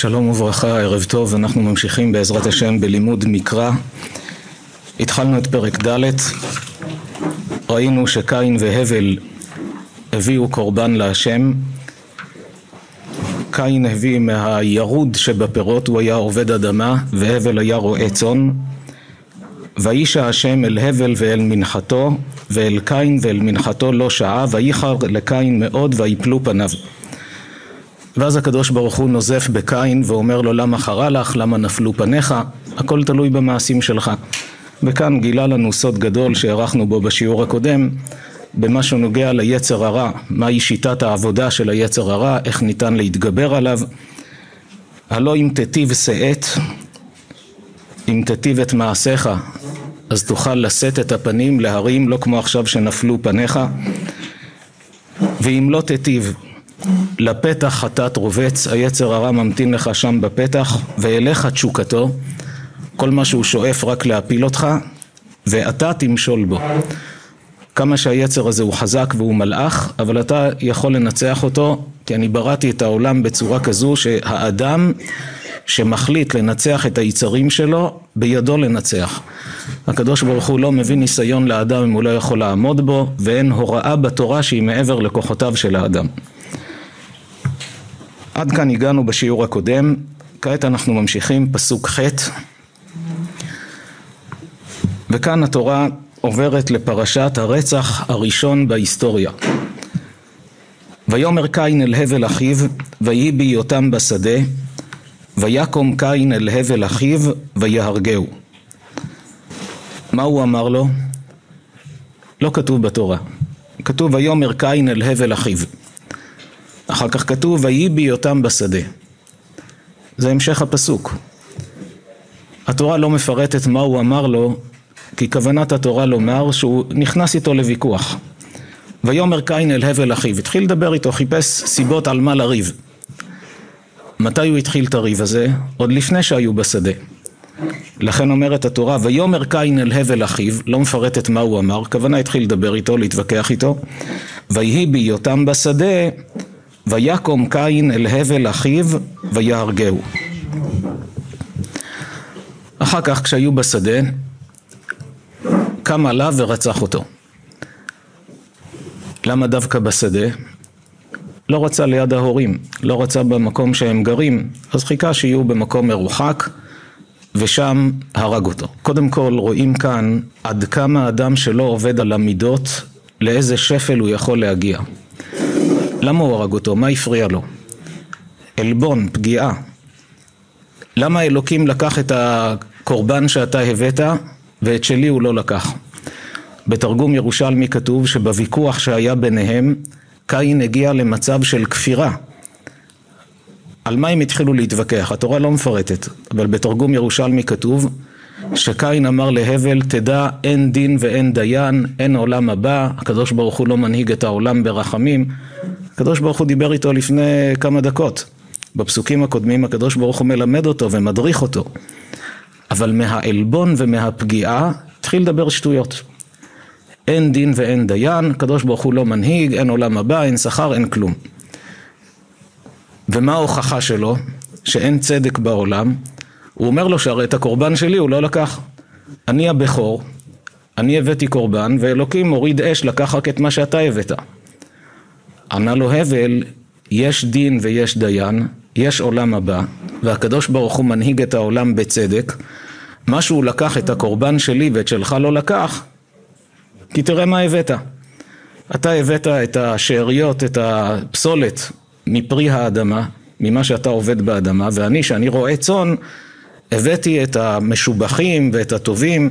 שלום וברכה, ערב טוב, אנחנו ממשיכים בעזרת השם בלימוד מקרא. התחלנו את פרק ד', ראינו שקין והבל הביאו קורבן להשם. קין הביא מהירוד שבפירות, הוא היה עובד אדמה, והבל היה רועה צאן. וישע השם אל הבל ואל מנחתו, ואל קין ואל מנחתו לא שעה, וייחר לקין מאוד ויפלו פניו. ואז הקדוש ברוך הוא נוזף בקין ואומר לו למה חרה לך, למה נפלו פניך, הכל תלוי במעשים שלך. וכאן גילה לנו סוד גדול שהערכנו בו בשיעור הקודם, במה שנוגע ליצר הרע, מהי שיטת העבודה של היצר הרע, איך ניתן להתגבר עליו. הלא אם תיטיב שאת, אם תיטיב את מעשיך, אז תוכל לשאת את הפנים להרים, לא כמו עכשיו שנפלו פניך. ואם לא תיטיב, לפתח חטאת רובץ, היצר הרע ממתין לך שם בפתח, ואליך תשוקתו, כל מה שהוא שואף רק להפיל אותך, ואתה תמשול בו. כמה שהיצר הזה הוא חזק והוא מלאך, אבל אתה יכול לנצח אותו, כי אני בראתי את העולם בצורה כזו שהאדם שמחליט לנצח את היצרים שלו, בידו לנצח. הקדוש ברוך הוא לא מביא ניסיון לאדם אם הוא לא יכול לעמוד בו, ואין הוראה בתורה שהיא מעבר לכוחותיו של האדם. עד כאן הגענו בשיעור הקודם, כעת אנחנו ממשיכים פסוק ח' וכאן התורה עוברת לפרשת הרצח הראשון בהיסטוריה. ויאמר קין אל הבל אחיו, ויהי בהיותם בשדה, ויקום קין אל הבל אחיו, ויהרגהו. מה הוא אמר לו? לא כתוב בתורה. כתוב ויאמר קין אל הבל אחיו. אחר כך כתוב ויהי בהיותם בשדה. זה המשך הפסוק. התורה לא מפרטת מה הוא אמר לו, כי כוונת התורה לומר שהוא נכנס איתו לוויכוח. ויאמר קין אל הבל אחיו, התחיל לדבר איתו, חיפש סיבות על מה לריב. מתי הוא התחיל את הריב הזה? עוד לפני שהיו בשדה. לכן אומרת התורה, ויאמר קין אל הבל אחיו, לא מפרטת מה הוא אמר, כוונה התחיל לדבר איתו, להתווכח איתו, ויהי בהיותם בשדה, ויקום קין אל הבל אחיו ויהרגהו. אחר כך כשהיו בשדה, קם עליו ורצח אותו. למה דווקא בשדה? לא רצה ליד ההורים, לא רצה במקום שהם גרים, אז חיכה שיהיו במקום מרוחק ושם הרג אותו. קודם כל רואים כאן עד כמה אדם שלא עובד על המידות, לאיזה שפל הוא יכול להגיע. למה הוא הרג אותו? מה הפריע לו? עלבון, פגיעה. למה אלוקים לקח את הקורבן שאתה הבאת ואת שלי הוא לא לקח? בתרגום ירושלמי כתוב שבוויכוח שהיה ביניהם קין הגיע למצב של כפירה. על מה הם התחילו להתווכח? התורה לא מפרטת, אבל בתרגום ירושלמי כתוב שקין אמר להבל, תדע אין דין ואין דיין, אין עולם הבא, הקדוש ברוך הוא לא מנהיג את העולם ברחמים. הקדוש ברוך הוא דיבר איתו לפני כמה דקות. בפסוקים הקודמים הקדוש ברוך הוא מלמד אותו ומדריך אותו. אבל מהעלבון ומהפגיעה התחיל לדבר שטויות. אין דין ואין דיין, הקדוש ברוך הוא לא מנהיג, אין עולם הבא, אין שכר, אין כלום. ומה ההוכחה שלו? שאין צדק בעולם. הוא אומר לו שהרי את הקורבן שלי הוא לא לקח. אני הבכור, אני הבאתי קורבן, ואלוקים מוריד אש לקח רק את מה שאתה הבאת. ענה לו הבל, יש דין ויש דיין, יש עולם הבא, והקדוש ברוך הוא מנהיג את העולם בצדק. מה שהוא לקח את הקורבן שלי ואת שלך לא לקח, כי תראה מה הבאת. אתה הבאת את השאריות, את הפסולת מפרי האדמה, ממה שאתה עובד באדמה, ואני, שאני רועה צאן, הבאתי את המשובחים ואת הטובים,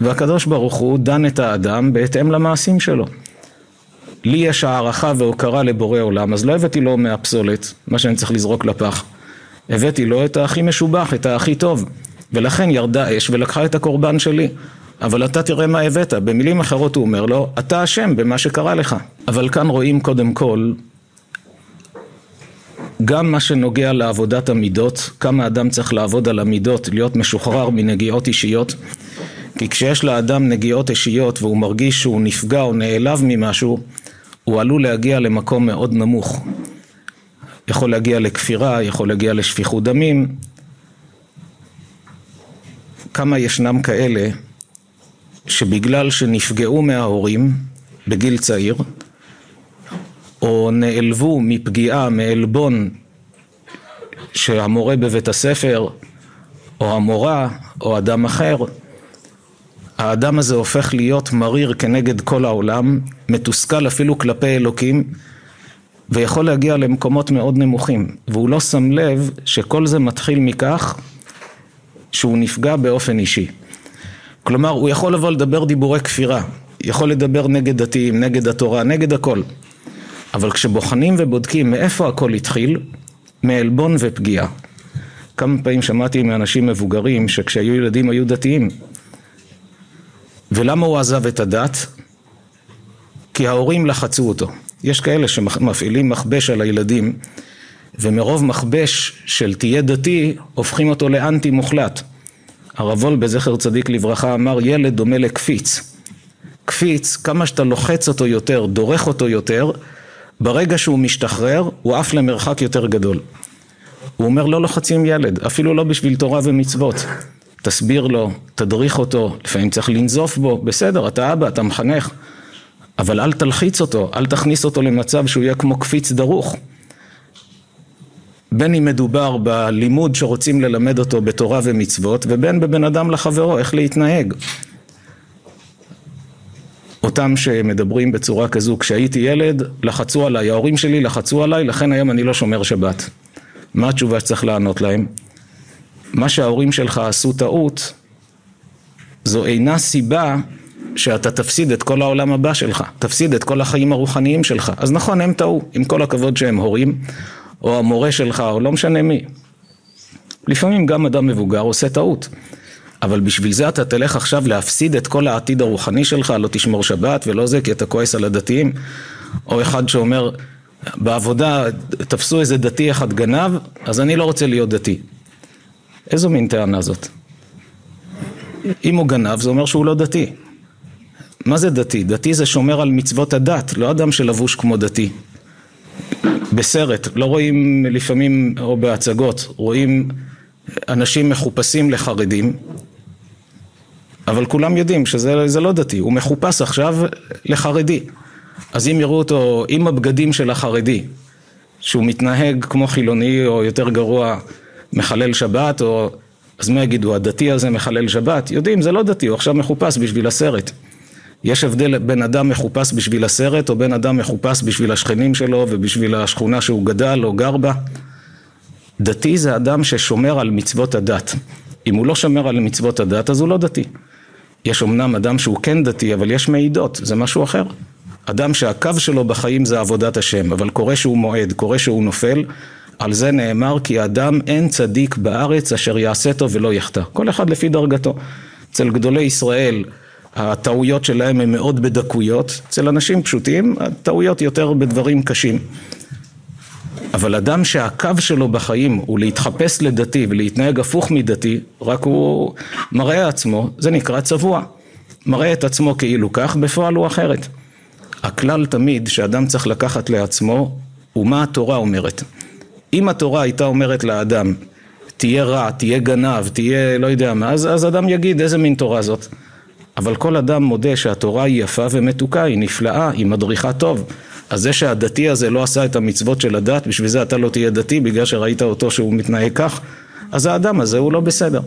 והקדוש ברוך הוא דן את האדם בהתאם למעשים שלו. לי יש הערכה והוקרה לבורא עולם, אז לא הבאתי לו מהפסולת, מה שאני צריך לזרוק לפח. הבאתי לו את הכי משובח, את הכי טוב. ולכן ירדה אש ולקחה את הקורבן שלי. אבל אתה תראה מה הבאת. במילים אחרות הוא אומר לו, אתה אשם במה שקרה לך. אבל כאן רואים קודם כל גם מה שנוגע לעבודת המידות, כמה אדם צריך לעבוד על המידות, להיות משוחרר מנגיעות אישיות. כי כשיש לאדם נגיעות אישיות והוא מרגיש שהוא נפגע או נעלב ממשהו, הוא עלול להגיע למקום מאוד נמוך. יכול להגיע לכפירה, יכול להגיע לשפיכות דמים. כמה ישנם כאלה שבגלל שנפגעו מההורים בגיל צעיר, או נעלבו מפגיעה, מעלבון שהמורה בבית הספר, או המורה, או אדם אחר, האדם הזה הופך להיות מריר כנגד כל העולם, מתוסכל אפילו כלפי אלוקים, ויכול להגיע למקומות מאוד נמוכים, והוא לא שם לב שכל זה מתחיל מכך שהוא נפגע באופן אישי. כלומר, הוא יכול לבוא לדבר דיבורי כפירה, יכול לדבר נגד דתיים, נגד התורה, נגד הכל. אבל כשבוחנים ובודקים מאיפה הכל התחיל, מעלבון ופגיעה. כמה פעמים שמעתי מאנשים מבוגרים שכשהיו ילדים היו דתיים. ולמה הוא עזב את הדת? כי ההורים לחצו אותו. יש כאלה שמפעילים מכבש על הילדים, ומרוב מכבש של תהיה דתי, הופכים אותו לאנטי מוחלט. הרב בזכר צדיק לברכה אמר, ילד דומה לקפיץ. קפיץ, כמה שאתה לוחץ אותו יותר, דורך אותו יותר, ברגע שהוא משתחרר, הוא עף למרחק יותר גדול. הוא אומר לא לוחצים ילד, אפילו לא בשביל תורה ומצוות. תסביר לו, תדריך אותו, לפעמים צריך לנזוף בו, בסדר, אתה אבא, אתה מחנך, אבל אל תלחיץ אותו, אל תכניס אותו למצב שהוא יהיה כמו קפיץ דרוך. בין אם מדובר בלימוד שרוצים ללמד אותו בתורה ומצוות, ובין בבן אדם לחברו, איך להתנהג. אותם שמדברים בצורה כזו, כשהייתי ילד, לחצו עליי, ההורים שלי לחצו עליי, לכן היום אני לא שומר שבת. מה התשובה שצריך לענות להם? מה שההורים שלך עשו טעות, זו אינה סיבה שאתה תפסיד את כל העולם הבא שלך, תפסיד את כל החיים הרוחניים שלך. אז נכון, הם טעו, עם כל הכבוד שהם הורים, או המורה שלך, או לא משנה מי. לפעמים גם אדם מבוגר עושה טעות. אבל בשביל זה אתה תלך עכשיו להפסיד את כל העתיד הרוחני שלך, לא תשמור שבת ולא זה, כי אתה כועס על הדתיים. או אחד שאומר, בעבודה תפסו איזה דתי אחד גנב, אז אני לא רוצה להיות דתי. איזו מין טענה זאת? אם הוא גנב, זה אומר שהוא לא דתי. מה זה דתי? דתי זה שומר על מצוות הדת, לא אדם שלבוש כמו דתי. בסרט, לא רואים לפעמים, או בהצגות, רואים אנשים מחופשים לחרדים, אבל כולם יודעים שזה לא דתי, הוא מחופש עכשיו לחרדי. אז אם יראו אותו עם הבגדים של החרדי, שהוא מתנהג כמו חילוני או יותר גרוע מחלל שבת, או אז מה יגידו, הדתי הזה מחלל שבת? יודעים, זה לא דתי, הוא עכשיו מחופש בשביל הסרט. יש הבדל בין אדם מחופש בשביל הסרט, או בין אדם מחופש בשביל השכנים שלו ובשביל השכונה שהוא גדל או גר בה. דתי זה אדם ששומר על מצוות הדת. אם הוא לא שומר על מצוות הדת, אז הוא לא דתי. יש אמנם אדם שהוא כן דתי, אבל יש מעידות, זה משהו אחר. אדם שהקו שלו בחיים זה עבודת השם, אבל קורה שהוא מועד, קורה שהוא נופל, על זה נאמר כי אדם אין צדיק בארץ אשר יעשה טוב ולא יחטא. כל אחד לפי דרגתו. אצל גדולי ישראל הטעויות שלהם הן מאוד בדקויות, אצל אנשים פשוטים הטעויות יותר בדברים קשים. אבל אדם שהקו שלו בחיים הוא להתחפש לדתי ולהתנהג הפוך מדתי, רק הוא מראה עצמו, זה נקרא צבוע. מראה את עצמו כאילו כך, בפועל הוא אחרת. הכלל תמיד שאדם צריך לקחת לעצמו הוא מה התורה אומרת. אם התורה הייתה אומרת לאדם תהיה רע, תהיה גנב, תהיה לא יודע מה, אז, אז אדם יגיד איזה מין תורה זאת. אבל כל אדם מודה שהתורה היא יפה ומתוקה, היא נפלאה, היא מדריכה טוב. אז זה שהדתי הזה לא עשה את המצוות של הדת, בשביל זה אתה לא תהיה דתי, בגלל שראית אותו שהוא מתנהג כך, אז האדם הזה הוא לא בסדר.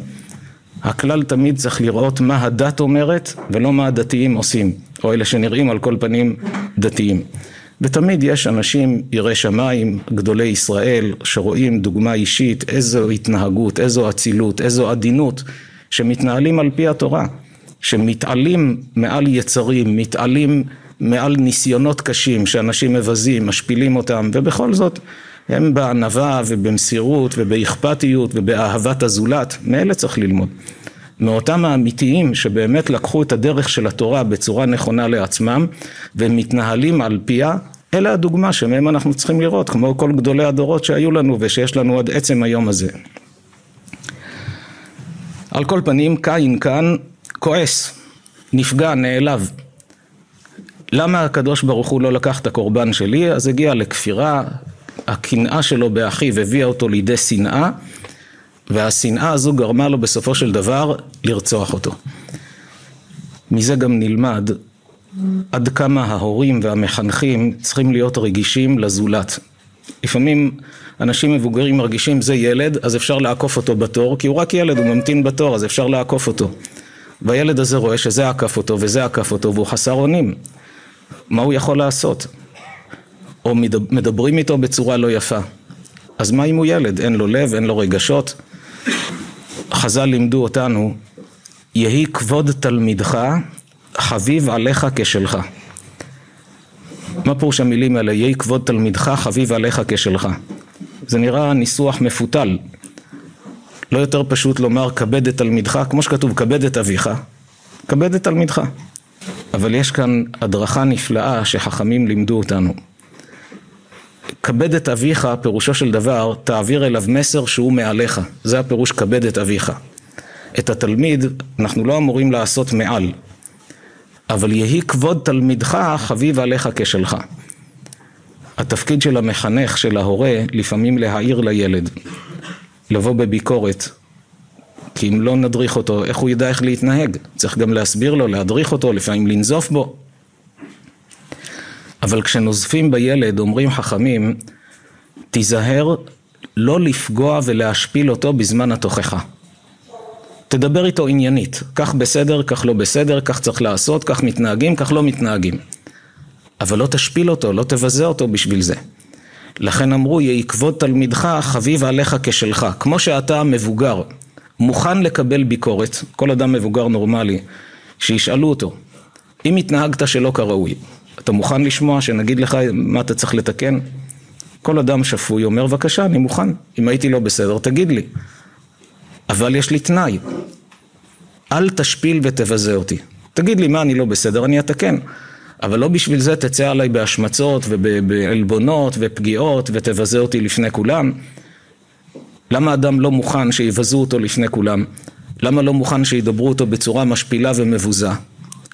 הכלל תמיד צריך לראות מה הדת אומרת, ולא מה הדתיים עושים, או אלה שנראים על כל פנים דתיים. ותמיד יש אנשים יראי שמיים, גדולי ישראל, שרואים דוגמה אישית, איזו התנהגות, איזו אצילות, איזו עדינות, שמתנהלים על פי התורה, שמתעלים מעל יצרים, מתעלים מעל ניסיונות קשים שאנשים מבזים, משפילים אותם, ובכל זאת הם בענווה ובמסירות ובאכפתיות ובאהבת הזולת, מאלה צריך ללמוד. מאותם האמיתיים שבאמת לקחו את הדרך של התורה בצורה נכונה לעצמם ומתנהלים על פיה, אלה הדוגמה שמהם אנחנו צריכים לראות, כמו כל גדולי הדורות שהיו לנו ושיש לנו עד עצם היום הזה. על כל פנים, קין כאן כועס, נפגע, נעלב. למה הקדוש ברוך הוא לא לקח את הקורבן שלי? אז הגיע לכפירה, הקנאה שלו באחיו הביאה אותו לידי שנאה, והשנאה הזו גרמה לו בסופו של דבר לרצוח אותו. מזה גם נלמד עד כמה ההורים והמחנכים צריכים להיות רגישים לזולת. לפעמים אנשים מבוגרים מרגישים זה ילד, אז אפשר לעקוף אותו בתור, כי הוא רק ילד, הוא ממתין בתור, אז אפשר לעקוף אותו. והילד הזה רואה שזה עקף אותו וזה עקף אותו והוא חסר אונים. מה הוא יכול לעשות? או מדברים איתו בצורה לא יפה. אז מה אם הוא ילד? אין לו לב, אין לו רגשות. חז"ל לימדו אותנו, יהי כבוד תלמידך חביב עליך כשלך. מה פירוש המילים האלה? יהי כבוד תלמידך חביב עליך כשלך. זה נראה ניסוח מפותל. לא יותר פשוט לומר כבד את תלמידך, כמו שכתוב כבד את אביך, כבד את תלמידך. אבל יש כאן הדרכה נפלאה שחכמים לימדו אותנו. כבד את אביך, פירושו של דבר, תעביר אליו מסר שהוא מעליך. זה הפירוש כבד את אביך. את התלמיד אנחנו לא אמורים לעשות מעל, אבל יהי כבוד תלמידך חביב עליך כשלך. התפקיד של המחנך, של ההורה, לפעמים להעיר לילד, לבוא בביקורת, כי אם לא נדריך אותו, איך הוא ידע איך להתנהג? צריך גם להסביר לו, להדריך אותו, לפעמים לנזוף בו. אבל כשנוזפים בילד, אומרים חכמים, תיזהר לא לפגוע ולהשפיל אותו בזמן התוכחה. תדבר איתו עניינית, כך בסדר, כך לא בסדר, כך צריך לעשות, כך מתנהגים, כך לא מתנהגים. אבל לא תשפיל אותו, לא תבזה אותו בשביל זה. לכן אמרו, יהי כבוד תלמידך חביב עליך כשלך. כמו שאתה מבוגר, מוכן לקבל ביקורת, כל אדם מבוגר נורמלי, שישאלו אותו, אם התנהגת שלא כראוי, אתה מוכן לשמוע שנגיד לך מה אתה צריך לתקן? כל אדם שפוי אומר, בבקשה, אני מוכן. אם הייתי לא בסדר, תגיד לי. אבל יש לי תנאי, אל תשפיל ותבזה אותי. תגיד לי מה אני לא בסדר, אני אתקן. אבל לא בשביל זה תצא עליי בהשמצות ובעלבונות ופגיעות ותבזה אותי לפני כולם. למה אדם לא מוכן שיבזו אותו לפני כולם? למה לא מוכן שידברו אותו בצורה משפילה ומבוזה?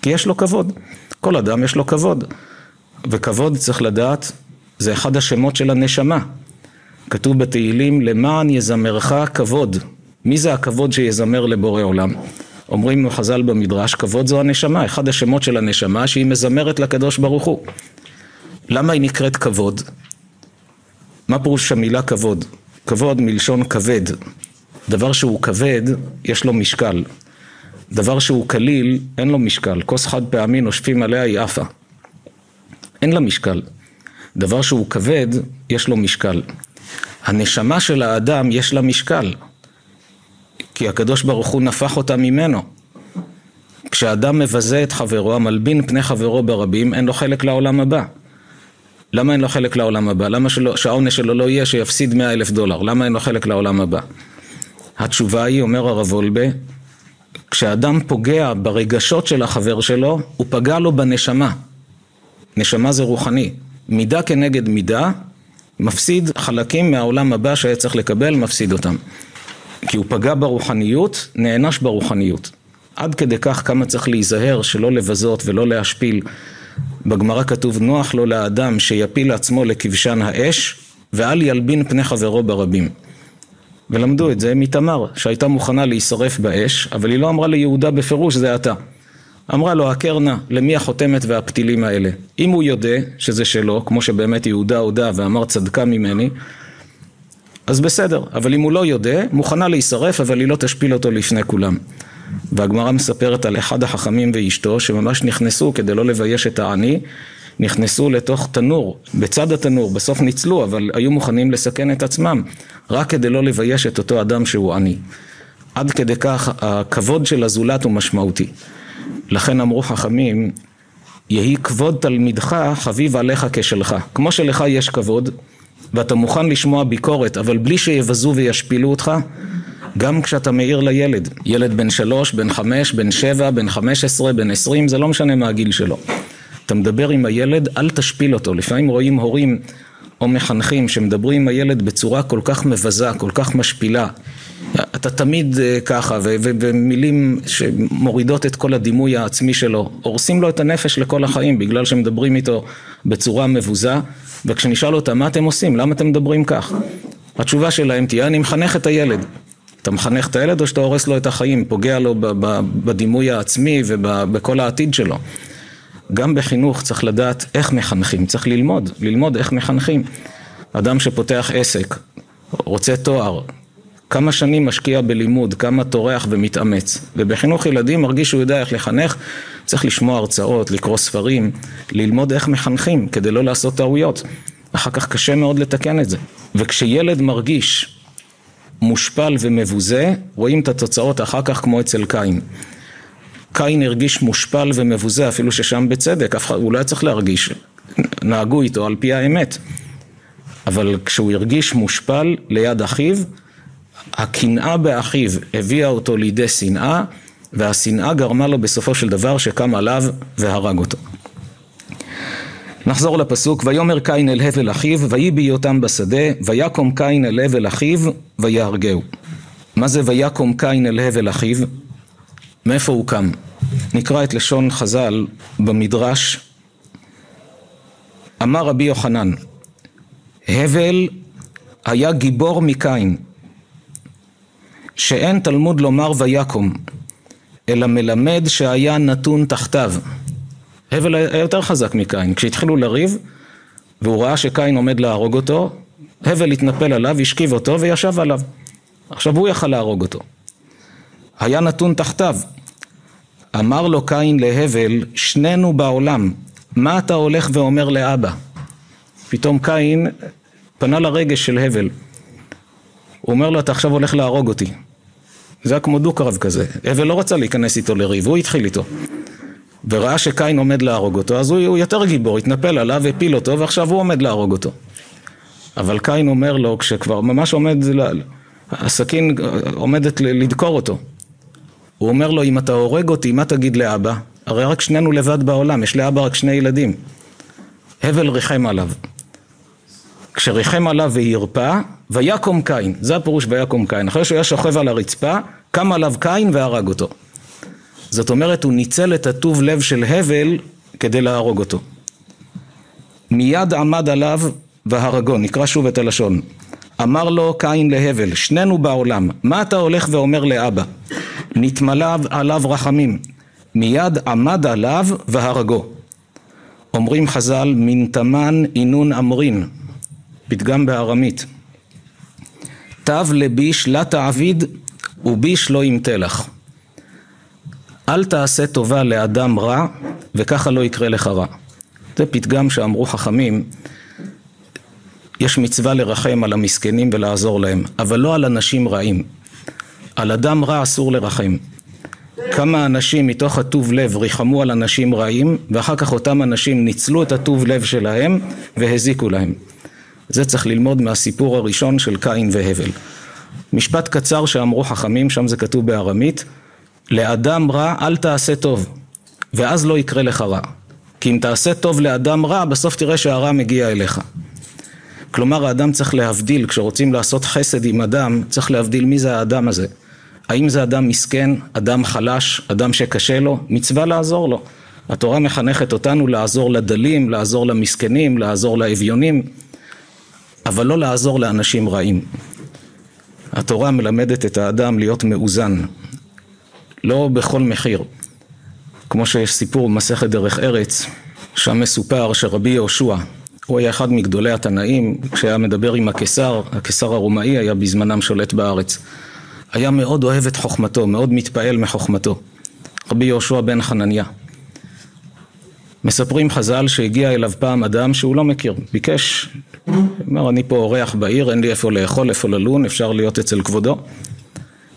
כי יש לו כבוד. כל אדם יש לו כבוד. וכבוד, צריך לדעת, זה אחד השמות של הנשמה. כתוב בתהילים, למען יזמרך כבוד. מי זה הכבוד שיזמר לבורא עולם? אומרים חז"ל במדרש, כבוד זו הנשמה, אחד השמות של הנשמה שהיא מזמרת לקדוש ברוך הוא. למה היא נקראת כבוד? מה פירוש המילה כבוד? כבוד מלשון כבד. דבר שהוא כבד, יש לו משקל. דבר שהוא קליל, אין לו משקל. כוס חד פעמי נושפים עליה, היא עפה. אין לה משקל. דבר שהוא כבד, יש לו משקל. הנשמה של האדם יש לה משקל. כי הקדוש ברוך הוא נפח אותה ממנו. כשאדם מבזה את חברו, המלבין פני חברו ברבים, אין לו חלק לעולם הבא. למה אין לו חלק לעולם הבא? למה שלא, שהעונש שלו לא יהיה שיפסיד מאה אלף דולר? למה אין לו חלק לעולם הבא? התשובה היא, אומר הרב וולבה, כשאדם פוגע ברגשות של החבר שלו, הוא פגע לו בנשמה. נשמה זה רוחני. מידה כנגד מידה, מפסיד חלקים מהעולם הבא שהיה צריך לקבל, מפסיד אותם. כי הוא פגע ברוחניות, נענש ברוחניות. עד כדי כך כמה צריך להיזהר שלא לבזות ולא להשפיל. בגמרא כתוב נוח לו לאדם שיפיל עצמו לכבשן האש ואל ילבין פני חברו ברבים. ולמדו את זה מתמר, שהייתה מוכנה להישרף באש, אבל היא לא אמרה ליהודה בפירוש זה אתה. אמרה לו הכר נא, למי החותמת והפתילים האלה? אם הוא יודע שזה שלו, כמו שבאמת יהודה הודה ואמר צדקה ממני, אז בסדר, אבל אם הוא לא יודע, מוכנה להישרף, אבל היא לא תשפיל אותו לפני כולם. והגמרא מספרת על אחד החכמים ואשתו, שממש נכנסו כדי לא לבייש את העני, נכנסו לתוך תנור, בצד התנור, בסוף ניצלו, אבל היו מוכנים לסכן את עצמם, רק כדי לא לבייש את אותו אדם שהוא עני. עד כדי כך הכבוד של הזולת הוא משמעותי. לכן אמרו חכמים, יהי כבוד תלמידך חביב עליך כשלך. כמו שלך יש כבוד, ואתה מוכן לשמוע ביקורת, אבל בלי שיבזו וישפילו אותך, גם כשאתה מעיר לילד, ילד בן שלוש, בן חמש, בן שבע, בן חמש עשרה, בן עשרים, זה לא משנה מה הגיל שלו. אתה מדבר עם הילד, אל תשפיל אותו. לפעמים רואים הורים או מחנכים שמדברים עם הילד בצורה כל כך מבזה, כל כך משפילה. אתה תמיד אה, ככה, ומילים שמורידות את כל הדימוי העצמי שלו, הורסים לו את הנפש לכל החיים בגלל שמדברים איתו בצורה מבוזה. וכשנשאל אותם, מה אתם עושים? למה אתם מדברים כך? התשובה שלהם תהיה, אני מחנך את הילד. אתה מחנך את הילד או שאתה הורס לו את החיים, פוגע לו בדימוי העצמי ובכל העתיד שלו. גם בחינוך צריך לדעת איך מחנכים, צריך ללמוד, ללמוד איך מחנכים. אדם שפותח עסק, רוצה תואר, כמה שנים משקיע בלימוד, כמה טורח ומתאמץ. ובחינוך ילדים מרגיש שהוא יודע איך לחנך, צריך לשמוע הרצאות, לקרוא ספרים, ללמוד איך מחנכים כדי לא לעשות טעויות. אחר כך קשה מאוד לתקן את זה. וכשילד מרגיש מושפל ומבוזה, רואים את התוצאות אחר כך כמו אצל קין. קין הרגיש מושפל ומבוזה, אפילו ששם בצדק, הוא לא היה צריך להרגיש, נהגו איתו על פי האמת. אבל כשהוא הרגיש מושפל ליד אחיו, הקנאה באחיו הביאה אותו לידי שנאה, והשנאה גרמה לו בסופו של דבר שקם עליו והרג אותו. נחזור לפסוק, ויאמר קין אל הבל אחיו, ויהי בהיותם בשדה, ויקום קין אל הבל אחיו, ויהרגהו. מה זה ויקום קין אל הבל אחיו? מאיפה הוא קם? נקרא את לשון חז"ל במדרש. אמר רבי יוחנן, הבל היה גיבור מקין, שאין תלמוד לומר ויקום, אלא מלמד שהיה נתון תחתיו. הבל היה יותר חזק מקין. כשהתחילו לריב, והוא ראה שקין עומד להרוג אותו, הבל התנפל עליו, השכיב אותו וישב עליו. עכשיו הוא יכל להרוג אותו. היה נתון תחתיו. אמר לו קין להבל, שנינו בעולם, מה אתה הולך ואומר לאבא? פתאום קין פנה לרגש של הבל. הוא אומר לו, אתה עכשיו הולך להרוג אותי. זה היה כמו דו-קרב כזה. הבל לא רצה להיכנס איתו לריב, הוא התחיל איתו. וראה שקין עומד להרוג אותו, אז הוא, הוא יותר גיבור, התנפל עליו, הפיל אותו, ועכשיו הוא עומד להרוג אותו. אבל קין אומר לו, כשכבר ממש עומד, הסכין עומדת לדקור אותו. הוא אומר לו, אם אתה הורג אותי, מה תגיד לאבא? הרי רק שנינו לבד בעולם, יש לאבא רק שני ילדים. הבל ריחם עליו. כשריחם עליו והרפא, ויקום קין, זה הפירוש ויקום קין. אחרי שהוא היה שוכב על הרצפה, קם עליו קין והרג אותו. זאת אומרת, הוא ניצל את הטוב לב של הבל כדי להרוג אותו. מיד עמד עליו והרגו, נקרא שוב את הלשון. אמר לו קין להבל, שנינו בעולם, מה אתה הולך ואומר לאבא? נתמלא עליו רחמים. מיד עמד עליו והרגו. אומרים חז"ל, מן תמן אינון אמרין, פתגם בארמית. תו לביש לה תעביד וביש לא ימתה לך. אל תעשה טובה לאדם רע וככה לא יקרה לך רע. זה פתגם שאמרו חכמים, יש מצווה לרחם על המסכנים ולעזור להם, אבל לא על אנשים רעים. על אדם רע אסור לרחם. כמה אנשים מתוך הטוב לב ריחמו על אנשים רעים, ואחר כך אותם אנשים ניצלו את הטוב לב שלהם והזיקו להם. זה צריך ללמוד מהסיפור הראשון של קין והבל. משפט קצר שאמרו חכמים, שם זה כתוב בארמית, לאדם רע אל תעשה טוב, ואז לא יקרה לך רע. כי אם תעשה טוב לאדם רע, בסוף תראה שהרע מגיע אליך. כלומר, האדם צריך להבדיל, כשרוצים לעשות חסד עם אדם, צריך להבדיל מי זה האדם הזה. האם זה אדם מסכן, אדם חלש, אדם שקשה לו? מצווה לעזור לו. התורה מחנכת אותנו לעזור לדלים, לעזור למסכנים, לעזור לאביונים, אבל לא לעזור לאנשים רעים. התורה מלמדת את האדם להיות מאוזן, לא בכל מחיר. כמו שיש סיפור במסכת דרך ארץ, שם מסופר שרבי יהושע, הוא היה אחד מגדולי התנאים, כשהיה מדבר עם הקיסר, הקיסר הרומאי היה בזמנם שולט בארץ. היה מאוד אוהב את חוכמתו, מאוד מתפעל מחוכמתו. רבי יהושע בן חנניה. מספרים חז"ל שהגיע אליו פעם אדם שהוא לא מכיר, ביקש, אמר אני פה אורח בעיר, אין לי איפה לאכול, איפה ללון, אפשר להיות אצל כבודו.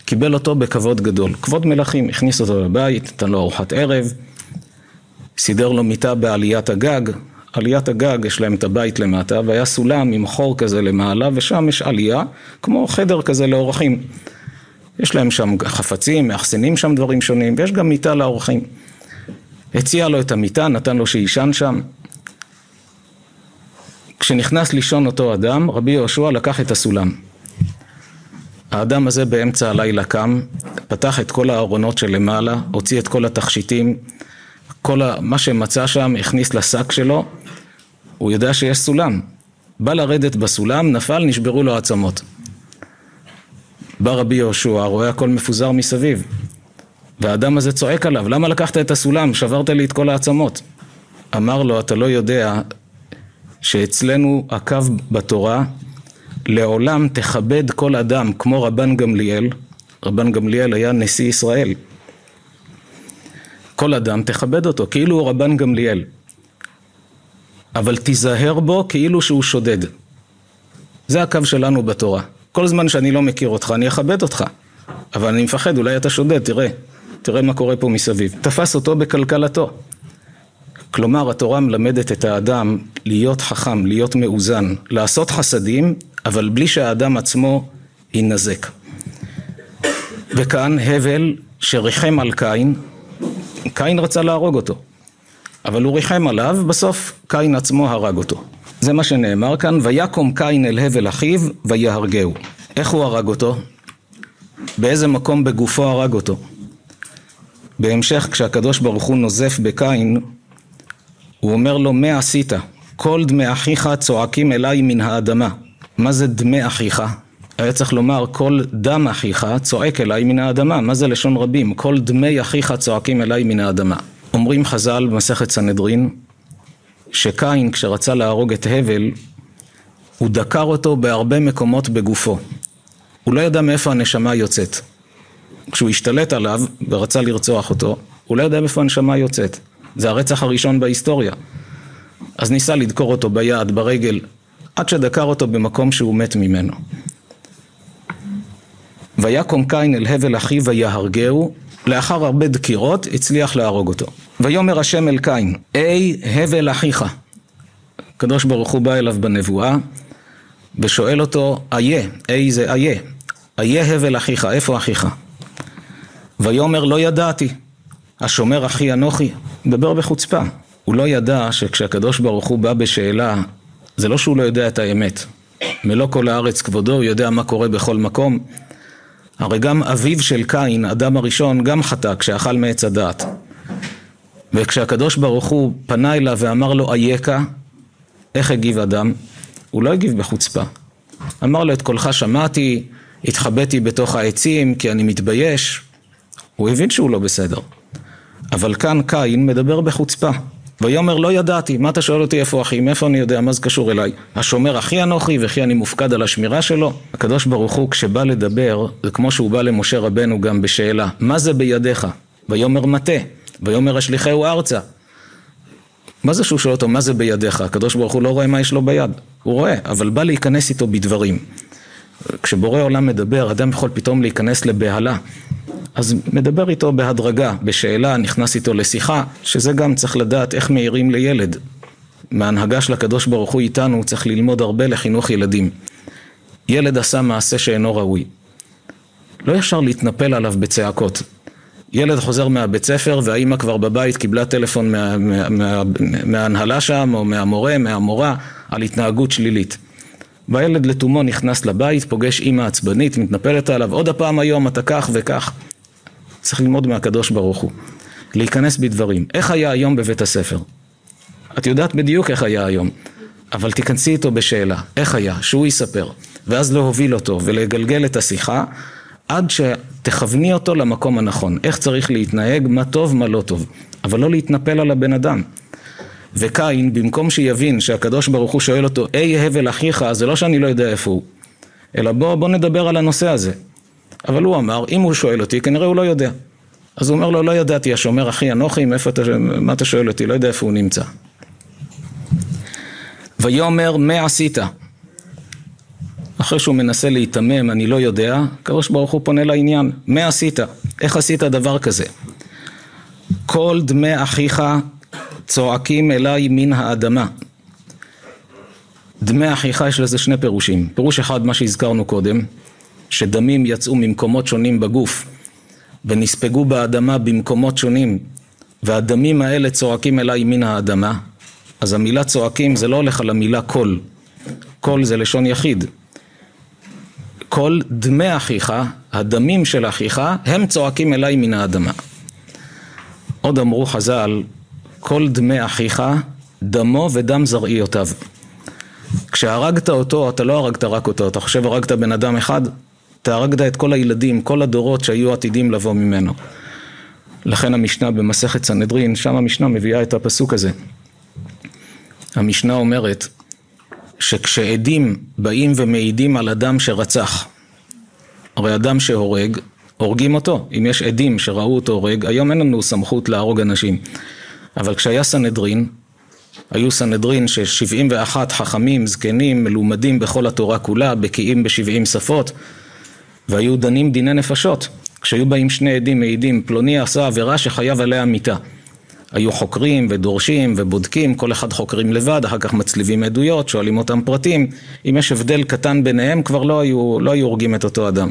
קיבל אותו בכבוד גדול, כבוד מלכים, הכניס אותו לבית, נתן לו ארוחת ערב, סידר לו מיטה בעליית הגג, עליית הגג יש להם את הבית למטה, והיה סולם עם חור כזה למעלה, ושם יש עלייה, כמו חדר כזה לאורחים. יש להם שם חפצים, מאחסנים שם דברים שונים, ויש גם מיטה לאורחים. הציע לו את המיטה, נתן לו שיישן שם. כשנכנס לישון אותו אדם, רבי יהושע לקח את הסולם. האדם הזה באמצע הלילה קם, פתח את כל הארונות שלמעלה, הוציא את כל התכשיטים, כל ה... מה שמצא שם הכניס לשק שלו, הוא יודע שיש סולם. בא לרדת בסולם, נפל, נשברו לו העצמות. בא רבי יהושע, רואה הכל מפוזר מסביב. והאדם הזה צועק עליו, למה לקחת את הסולם? שברת לי את כל העצמות. אמר לו, אתה לא יודע שאצלנו הקו בתורה, לעולם תכבד כל אדם כמו רבן גמליאל. רבן גמליאל היה נשיא ישראל. כל אדם תכבד אותו, כאילו הוא רבן גמליאל. אבל תיזהר בו כאילו שהוא שודד. זה הקו שלנו בתורה. כל זמן שאני לא מכיר אותך, אני אכבד אותך. אבל אני מפחד, אולי אתה שודד, תראה. תראה מה קורה פה מסביב. תפס אותו בקלקלתו. כלומר, התורה מלמדת את האדם להיות חכם, להיות מאוזן, לעשות חסדים, אבל בלי שהאדם עצמו יינזק. וכאן הבל שריחם על קין, קין רצה להרוג אותו, אבל הוא ריחם עליו, בסוף קין עצמו הרג אותו. זה מה שנאמר כאן, ויקום קין אל הבל אחיו ויהרגהו. איך הוא הרג אותו? באיזה מקום בגופו הרג אותו? בהמשך, כשהקדוש ברוך הוא נוזף בקין, הוא אומר לו, מה עשית? כל דמי אחיך צועקים אליי מן האדמה. מה זה דמי אחיך? היה צריך לומר, כל דם אחיך צועק אליי מן האדמה. מה זה לשון רבים? כל דמי אחיך צועקים אליי מן האדמה. אומרים חז"ל במסכת סנהדרין, שקין, כשרצה להרוג את הבל, הוא דקר אותו בהרבה מקומות בגופו. הוא לא ידע מאיפה הנשמה יוצאת. כשהוא השתלט עליו ורצה לרצוח אותו, הוא לא ידע מאיפה הנשמה יוצאת. זה הרצח הראשון בהיסטוריה. אז ניסה לדקור אותו ביד, ברגל, עד שדקר אותו במקום שהוא מת ממנו. ויקום קין אל הבל אחיו ויהרגהו, לאחר הרבה דקירות הצליח להרוג אותו. ויאמר השם אל קין, אי הבל אחיך. הקדוש ברוך הוא בא אליו בנבואה ושואל אותו, איה, אי זה איה, איה הבל אחיך, איפה אחיך? ויאמר לא ידעתי, השומר אחי אנוכי, מדבר בחוצפה. הוא לא ידע שכשהקדוש ברוך הוא בא בשאלה, זה לא שהוא לא יודע את האמת. מלוא כל הארץ כבודו, הוא יודע מה קורה בכל מקום. הרי גם אביו של קין, אדם הראשון, גם חטא כשאכל מעץ הדעת. וכשהקדוש ברוך הוא פנה אליו ואמר לו אייכה, איך הגיב אדם? הוא לא הגיב בחוצפה. אמר לו את קולך שמעתי, התחבאתי בתוך העצים כי אני מתבייש. הוא הבין שהוא לא בסדר. אבל כאן קין מדבר בחוצפה. ויאמר לא ידעתי, מה אתה שואל אותי איפה אחי, מאיפה אני יודע, מה זה קשור אליי? השומר אחי אנוכי וכי אני מופקד על השמירה שלו? הקדוש ברוך הוא כשבא לדבר, זה כמו שהוא בא למשה רבנו גם בשאלה, מה זה בידיך? ויאמר מטה, ויאמר אשליכהו ארצה. מה זה שהוא שואל אותו, מה זה בידיך? הקדוש ברוך הוא לא רואה מה יש לו ביד, הוא רואה, אבל בא להיכנס איתו בדברים. כשבורא עולם מדבר, אדם יכול פתאום להיכנס לבהלה. אז מדבר איתו בהדרגה, בשאלה, נכנס איתו לשיחה, שזה גם צריך לדעת איך מעירים לילד. מההנהגה של הקדוש ברוך הוא איתנו צריך ללמוד הרבה לחינוך ילדים. ילד עשה מעשה שאינו ראוי. לא ישר להתנפל עליו בצעקות. ילד חוזר מהבית ספר והאימא כבר בבית קיבלה טלפון מה, מה, מה, מההנהלה שם או מהמורה, מהמורה על התנהגות שלילית. והילד לתומו נכנס לבית, פוגש אימא עצבנית, מתנפלת עליו, עוד הפעם היום אתה כך וכך. צריך ללמוד מהקדוש ברוך הוא. להיכנס בדברים. איך היה היום בבית הספר? את יודעת בדיוק איך היה היום, אבל תיכנסי איתו בשאלה, איך היה, שהוא יספר, ואז להוביל אותו ולגלגל את השיחה עד שתכווני אותו למקום הנכון, איך צריך להתנהג, מה טוב, מה לא טוב, אבל לא להתנפל על הבן אדם. וקין, במקום שיבין שהקדוש ברוך הוא שואל אותו, אי הבל אחיך, זה לא שאני לא יודע איפה הוא, אלא בוא, בוא נדבר על הנושא הזה. אבל הוא אמר, אם הוא שואל אותי, כנראה הוא לא יודע. אז הוא אומר לו, לא ידעתי, השומר אחי אנוכי, מאיפה אתה, מה אתה שואל אותי, לא יודע איפה הוא נמצא. ויאמר, מה עשית? אחרי שהוא מנסה להיתמם, אני לא יודע, הקדוש ברוך הוא פונה לעניין, מה עשית? איך עשית דבר כזה? כל דמי אחיך צועקים אליי מן האדמה. דמי אחיך יש לזה שני פירושים. פירוש אחד, מה שהזכרנו קודם, שדמים יצאו ממקומות שונים בגוף ונספגו באדמה במקומות שונים והדמים האלה צועקים אליי מן האדמה אז המילה צועקים זה לא הולך על המילה קול קול זה לשון יחיד כל דמי אחיך, הדמים של אחיך, הם צועקים אליי מן האדמה. עוד אמרו חז"ל, כל דמי אחיך, דמו ודם זרעיותיו. כשהרגת אותו, אתה לא הרגת רק אותו, אתה חושב הרגת בן אדם אחד, אתה הרגת את כל הילדים, כל הדורות שהיו עתידים לבוא ממנו. לכן המשנה במסכת סנהדרין, שם המשנה מביאה את הפסוק הזה. המשנה אומרת שכשעדים באים ומעידים על אדם שרצח, הרי אדם שהורג, הורגים אותו. אם יש עדים שראו אותו הורג, היום אין לנו סמכות להרוג אנשים. אבל כשהיה סנהדרין, היו סנהדרין ש-71 חכמים, זקנים, מלומדים בכל התורה כולה, בקיאים ב-70 שפות, והיו דנים דיני נפשות. כשהיו באים שני עדים מעידים, פלוני עשה עבירה שחייב עליה מיתה. היו חוקרים ודורשים ובודקים, כל אחד חוקרים לבד, אחר כך מצליבים עדויות, שואלים אותם פרטים. אם יש הבדל קטן ביניהם, כבר לא היו, לא היו הורגים את אותו אדם.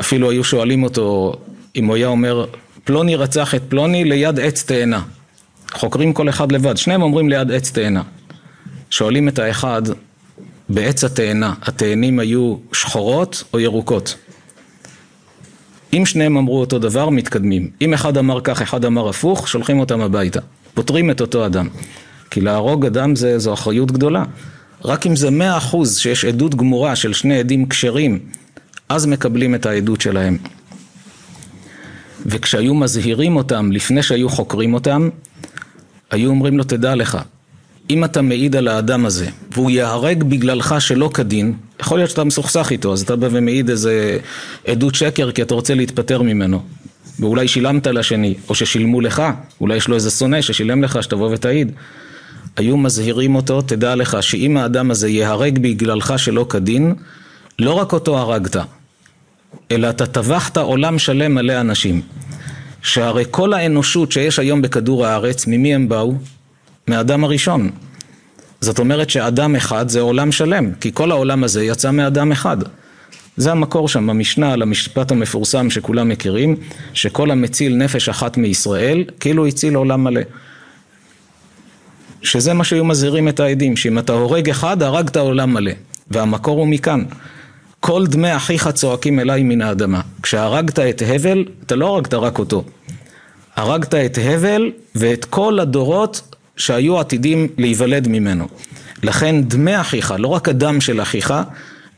אפילו היו שואלים אותו, אם הוא היה אומר, פלוני רצח את פלוני ליד עץ תאנה. חוקרים כל אחד לבד, שניהם אומרים ליד עץ תאנה. שואלים את האחד, בעץ התאנה, התאנים היו שחורות או ירוקות? אם שניהם אמרו אותו דבר, מתקדמים. אם אחד אמר כך, אחד אמר הפוך, שולחים אותם הביתה. פותרים את אותו אדם. כי להרוג אדם זה, זו אחריות גדולה. רק אם זה מאה אחוז שיש עדות גמורה של שני עדים כשרים, אז מקבלים את העדות שלהם. וכשהיו מזהירים אותם לפני שהיו חוקרים אותם, היו אומרים לו, תדע לך, אם אתה מעיד על האדם הזה, והוא ייהרג בגללך שלא כדין, יכול להיות שאתה מסוכסך איתו, אז אתה בא ומעיד איזה עדות שקר כי אתה רוצה להתפטר ממנו. ואולי שילמת לשני, או ששילמו לך, אולי יש לו איזה שונא ששילם לך שתבוא ותעיד. היו מזהירים אותו, תדע לך שאם האדם הזה ייהרג בגללך שלא כדין, לא רק אותו הרגת, אלא אתה טבחת עולם שלם מלא אנשים. שהרי כל האנושות שיש היום בכדור הארץ, ממי הם באו? מאדם הראשון. זאת אומרת שאדם אחד זה עולם שלם, כי כל העולם הזה יצא מאדם אחד. זה המקור שם במשנה על המשפט המפורסם שכולם מכירים, שכל המציל נפש אחת מישראל, כאילו הציל עולם מלא. שזה מה שהיו מזהירים את העדים, שאם אתה הורג אחד, הרגת עולם מלא. והמקור הוא מכאן. כל דמי אחיך צועקים אליי מן האדמה. כשהרגת את הבל, אתה לא הרגת רק אותו. הרגת את הבל ואת כל הדורות שהיו עתידים להיוולד ממנו. לכן דמי אחיך, לא רק הדם של אחיך,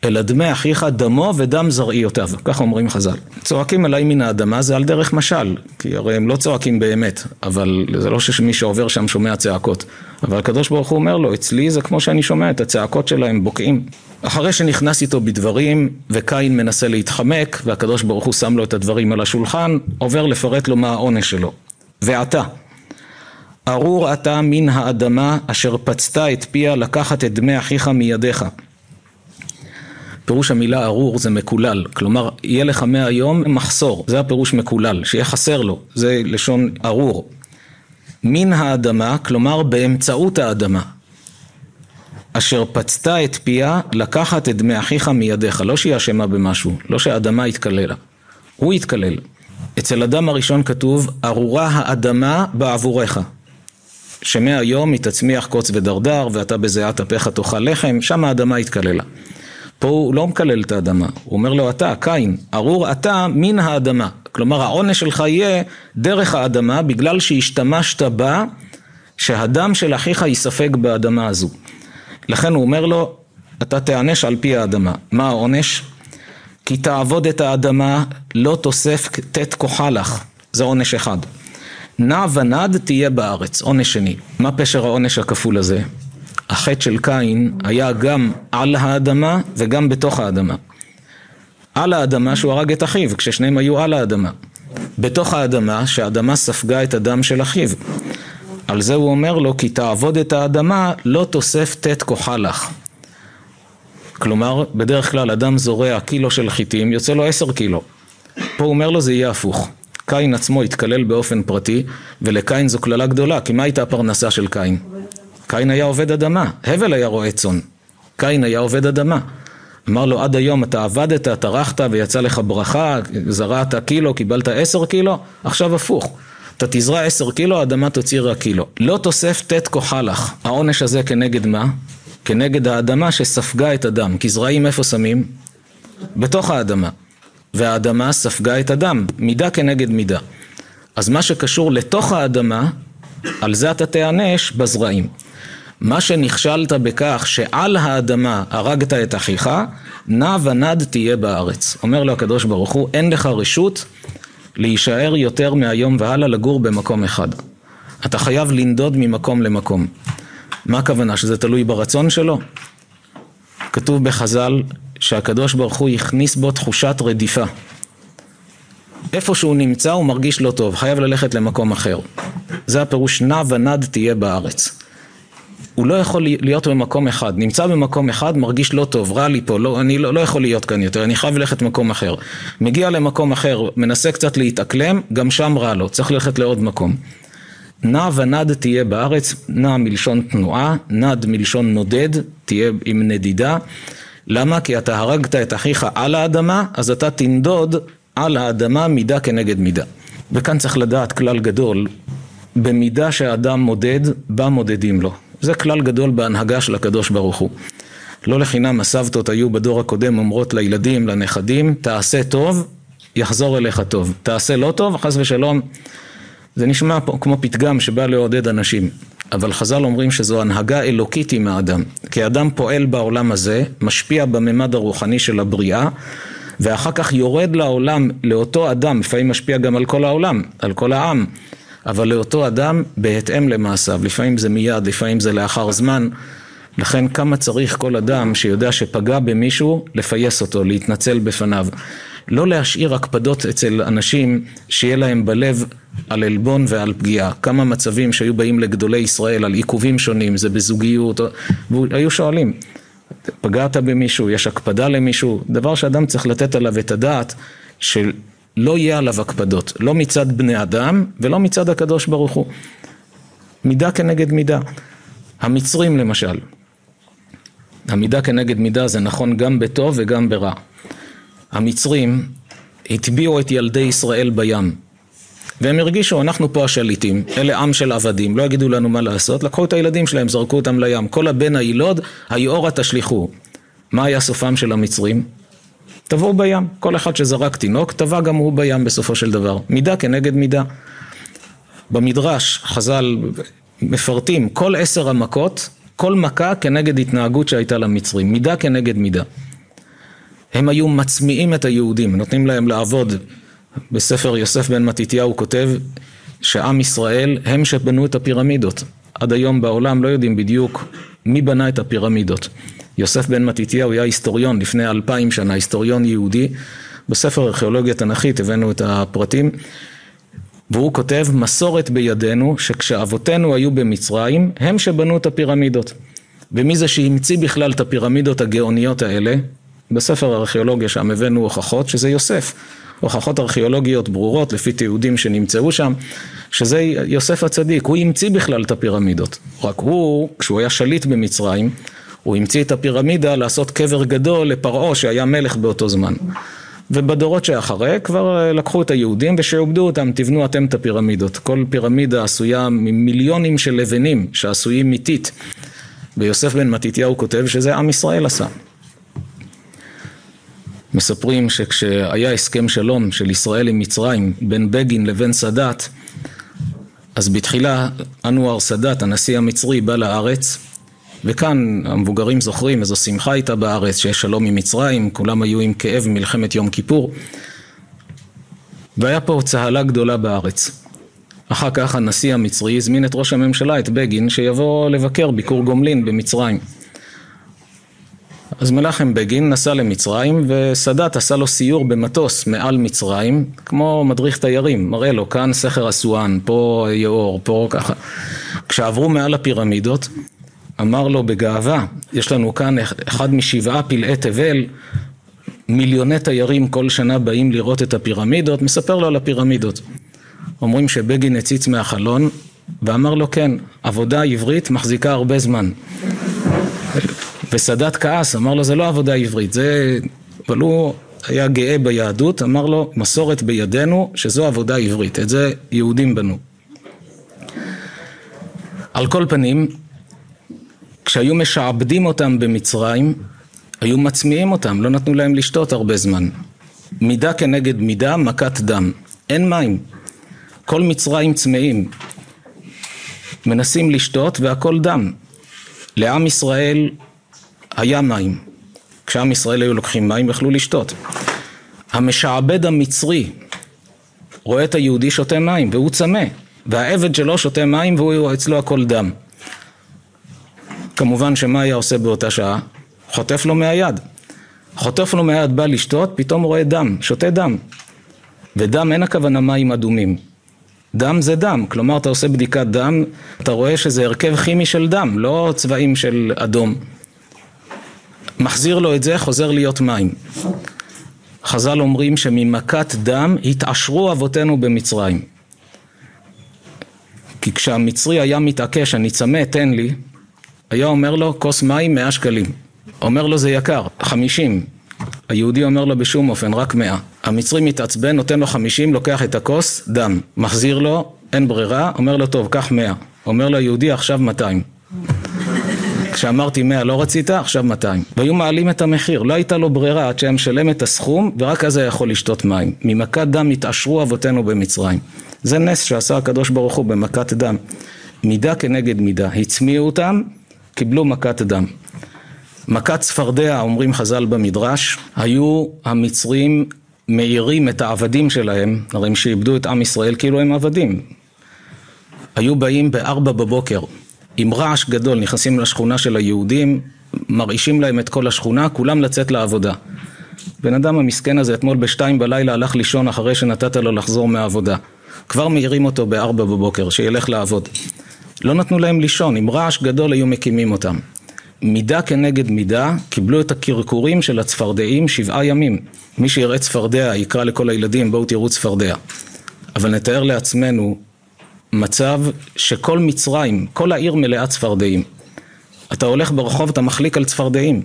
אלא דמי אחיך דמו ודם זרעיותיו, כך אומרים חז"ל. צועקים עליי מן האדמה זה על דרך משל, כי הרי הם לא צועקים באמת, אבל זה לא שמי שעובר שם שומע צעקות. אבל הקדוש ברוך הוא אומר לו, אצלי זה כמו שאני שומע את הצעקות שלהם בוקעים. אחרי שנכנס איתו בדברים, וקין מנסה להתחמק, והקדוש ברוך הוא שם לו את הדברים על השולחן, עובר לפרט לו מה העונש שלו. ועתה, ארור אתה מן האדמה אשר פצתה את פיה לקחת את דמי אחיך מידיך. פירוש המילה ארור זה מקולל, כלומר יהיה לך מהיום מחסור, זה הפירוש מקולל, שיהיה חסר לו, זה לשון ארור. מן האדמה, כלומר באמצעות האדמה, אשר פצתה את פיה לקחת את דמי אחיך מידיך, לא שהיא אשמה במשהו, לא שהאדמה התקללה, הוא התקלל. אצל אדם הראשון כתוב, ארורה האדמה בעבורך. שמהיום היא תצמיח קוץ ודרדר, ואתה בזיעת אפיך תאכל לחם, שם האדמה התקללה. פה הוא לא מקלל את האדמה, הוא אומר לו אתה, קין, ארור אתה מן האדמה. כלומר העונש שלך יהיה דרך האדמה בגלל שהשתמשת בה שהדם של אחיך ייספג באדמה הזו. לכן הוא אומר לו, אתה תיענש על פי האדמה. מה העונש? כי תעבוד את האדמה, לא תוסף ט' כוחה לך. זה עונש אחד. נע ונד תהיה בארץ, עונש שני. מה פשר העונש הכפול הזה? החטא של קין היה גם על האדמה וגם בתוך האדמה. על האדמה שהוא הרג את אחיו, כששניהם היו על האדמה. בתוך האדמה, שהאדמה ספגה את הדם של אחיו. על זה הוא אומר לו, כי תעבוד את האדמה, לא תוסף ט' כוחה לך. כלומר, בדרך כלל אדם זורע קילו של חיטים, יוצא לו עשר קילו. פה הוא אומר לו זה יהיה הפוך. קין עצמו התקלל באופן פרטי, ולקין זו קללה גדולה, כי מה הייתה הפרנסה של קין? קין היה עובד אדמה, הבל היה רועה צאן. קין היה עובד אדמה. אמר לו, עד היום אתה עבדת, טרחת ויצא לך ברכה, זרעת קילו, קיבלת עשר קילו, עכשיו הפוך. אתה תזרע עשר קילו, האדמה תוציא רק קילו. לא תוסף ט' כוחה לך. העונש הזה כנגד מה? כנגד האדמה שספגה את הדם. כי זרעים איפה שמים? בתוך האדמה. והאדמה ספגה את הדם, מידה כנגד מידה. אז מה שקשור לתוך האדמה, על זה אתה תיענש בזרעים. מה שנכשלת בכך שעל האדמה הרגת את אחיך, נע ונד תהיה בארץ. אומר לו הקדוש ברוך הוא, אין לך רשות להישאר יותר מהיום והלאה לגור במקום אחד. אתה חייב לנדוד ממקום למקום. מה הכוונה? שזה תלוי ברצון שלו? כתוב בחז"ל שהקדוש ברוך הוא הכניס בו תחושת רדיפה. איפה שהוא נמצא הוא מרגיש לא טוב, חייב ללכת למקום אחר. זה הפירוש נע ונד תהיה בארץ. הוא לא יכול להיות במקום אחד, נמצא במקום אחד, מרגיש לא טוב, רע לי פה, לא, אני לא, לא יכול להיות כאן יותר, אני חייב ללכת למקום אחר. מגיע למקום אחר, מנסה קצת להתאקלם, גם שם רע לו, צריך ללכת לעוד מקום. נע ונד תהיה בארץ, נע מלשון תנועה, נד מלשון נודד, תהיה עם נדידה. למה? כי אתה הרגת את אחיך על האדמה, אז אתה תנדוד על האדמה מידה כנגד מידה. וכאן צריך לדעת כלל גדול, במידה שהאדם מודד, בה מודדים לו. זה כלל גדול בהנהגה של הקדוש ברוך הוא. לא לחינם הסבתות היו בדור הקודם אומרות לילדים, לנכדים, תעשה טוב, יחזור אליך טוב. תעשה לא טוב, חס ושלום, זה נשמע כמו פתגם שבא לעודד אנשים. אבל חז"ל אומרים שזו הנהגה אלוקית עם האדם. כי אדם פועל בעולם הזה, משפיע בממד הרוחני של הבריאה, ואחר כך יורד לעולם, לאותו אדם, לפעמים משפיע גם על כל העולם, על כל העם. אבל לאותו אדם בהתאם למעשיו, לפעמים זה מיד, לפעמים זה לאחר זמן, לכן כמה צריך כל אדם שיודע שפגע במישהו, לפייס אותו, להתנצל בפניו. לא להשאיר הקפדות אצל אנשים שיהיה להם בלב על עלבון ועל פגיעה. כמה מצבים שהיו באים לגדולי ישראל על עיכובים שונים, זה בזוגיות, והיו שואלים, פגעת במישהו, יש הקפדה למישהו, דבר שאדם צריך לתת עליו את הדעת של לא יהיה עליו הקפדות, לא מצד בני אדם ולא מצד הקדוש ברוך הוא. מידה כנגד מידה. המצרים למשל, המידה כנגד מידה זה נכון גם בטוב וגם ברע. המצרים הטביעו את ילדי ישראל בים. והם הרגישו, אנחנו פה השליטים, אלה עם של עבדים, לא יגידו לנו מה לעשות, לקחו את הילדים שלהם, זרקו אותם לים. כל הבן הילוד, היאורה תשליכו. מה היה סופם של המצרים? טבעו בים. כל אחד שזרק תינוק, טבע גם הוא בים בסופו של דבר. מידה כנגד מידה. במדרש חז"ל מפרטים כל עשר המכות, כל מכה כנגד התנהגות שהייתה למצרים. מידה כנגד מידה. הם היו מצמיעים את היהודים, נותנים להם לעבוד. בספר יוסף בן מתתיהו כותב שעם ישראל הם שבנו את הפירמידות. עד היום בעולם לא יודעים בדיוק מי בנה את הפירמידות. יוסף בן מתתיהו היה היסטוריון לפני אלפיים שנה, היסטוריון יהודי. בספר ארכיאולוגיה תנכית הבאנו את הפרטים. והוא כותב, מסורת בידינו שכשאבותינו היו במצרים, הם שבנו את הפירמידות. ומי זה שהמציא בכלל את הפירמידות הגאוניות האלה? בספר הארכיאולוגיה שם הבאנו הוכחות שזה יוסף. הוכחות ארכיאולוגיות ברורות לפי תיעודים שנמצאו שם, שזה יוסף הצדיק, הוא המציא בכלל את הפירמידות. רק הוא, כשהוא היה שליט במצרים, הוא המציא את הפירמידה לעשות קבר גדול לפרעה שהיה מלך באותו זמן. ובדורות שאחרי כבר אה, לקחו את היהודים ושעובדו אותם, תבנו אתם את הפירמידות. כל פירמידה עשויה ממיליונים של לבנים שעשויים מטיט. ויוסף בן מתתיהו כותב שזה עם ישראל עשה. מספרים שכשהיה הסכם שלום של ישראל עם מצרים בין בגין לבין סאדאת, אז בתחילה אנואר סאדאת, הנשיא המצרי, בא לארץ וכאן המבוגרים זוכרים איזו שמחה הייתה בארץ שיש שלום עם מצרים, כולם היו עם כאב ממלחמת יום כיפור והיה פה צהלה גדולה בארץ. אחר כך הנשיא המצרי הזמין את ראש הממשלה, את בגין, שיבוא לבקר ביקור גומלין במצרים. אז מנחם בגין נסע למצרים וסאדאת עשה לו סיור במטוס מעל מצרים כמו מדריך תיירים, מראה לו כאן סכר אסואן, פה יאור, פה ככה. כשעברו מעל הפירמידות אמר לו בגאווה, יש לנו כאן אחד משבעה פלאי תבל, מיליוני תיירים כל שנה באים לראות את הפירמידות, מספר לו על הפירמידות. אומרים שבגין הציץ מהחלון ואמר לו כן, עבודה עברית מחזיקה הרבה זמן. וסאדאת כעס, אמר לו זה לא עבודה עברית, זה... אבל הוא היה גאה ביהדות, אמר לו מסורת בידינו שזו עבודה עברית, את זה יהודים בנו. על כל פנים, כשהיו משעבדים אותם במצרים, היו מצמיעים אותם, לא נתנו להם לשתות הרבה זמן. מידה כנגד מידה, מכת דם. אין מים. כל מצרים צמאים. מנסים לשתות והכל דם. לעם ישראל היה מים. כשעם ישראל היו לוקחים מים יכלו לשתות. המשעבד המצרי רואה את היהודי שותה מים והוא צמא והעבד שלו שותה מים והוא אצלו הכל דם. כמובן שמה היה עושה באותה שעה? חוטף לו מהיד. חוטף לו מהיד, בא לשתות, פתאום הוא רואה דם, שותה דם. ודם אין הכוונה מים אדומים. דם זה דם, כלומר אתה עושה בדיקת דם, אתה רואה שזה הרכב כימי של דם, לא צבעים של אדום. מחזיר לו את זה, חוזר להיות מים. חז"ל אומרים שממכת דם התעשרו אבותינו במצרים. כי כשהמצרי היה מתעקש, אני צמא, תן לי, היה אומר לו, כוס מים מאה שקלים. אומר לו זה יקר, חמישים. היהודי אומר לו בשום אופן, רק מאה. המצרי מתעצבן, נותן לו חמישים, לוקח את הכוס, דם. מחזיר לו, אין ברירה, אומר לו, טוב, קח מאה. אומר לו היהודי, עכשיו מאתיים. כשאמרתי מאה לא רצית, עכשיו מאתיים. והיו מעלים את המחיר, לא הייתה לו ברירה עד שהיה משלם את הסכום, ורק אז היה יכול לשתות מים. ממכת דם התעשרו אבותינו במצרים. זה נס שעשה הקדוש ברוך הוא במכת דם. מידה כנגד מידה. הצמיעו אותם, קיבלו מכת דם. מכת צפרדע, אומרים חז"ל במדרש, היו המצרים מאירים את העבדים שלהם, הרי הם שאיבדו את עם ישראל כאילו הם עבדים. היו באים בארבע בבוקר, עם רעש גדול, נכנסים לשכונה של היהודים, מרעישים להם את כל השכונה, כולם לצאת לעבודה. בן אדם המסכן הזה אתמול בשתיים בלילה הלך לישון אחרי שנתת לו לחזור מהעבודה. כבר מעירים אותו בארבע בבוקר, שילך לעבוד. לא נתנו להם לישון, עם רעש גדול היו מקימים אותם. מידה כנגד מידה, קיבלו את הקרקורים של הצפרדעים שבעה ימים. מי שיראה צפרדע יקרא לכל הילדים בואו תראו צפרדע. אבל נתאר לעצמנו מצב שכל מצרים, כל העיר מלאה צפרדעים. אתה הולך ברחוב, אתה מחליק על צפרדעים.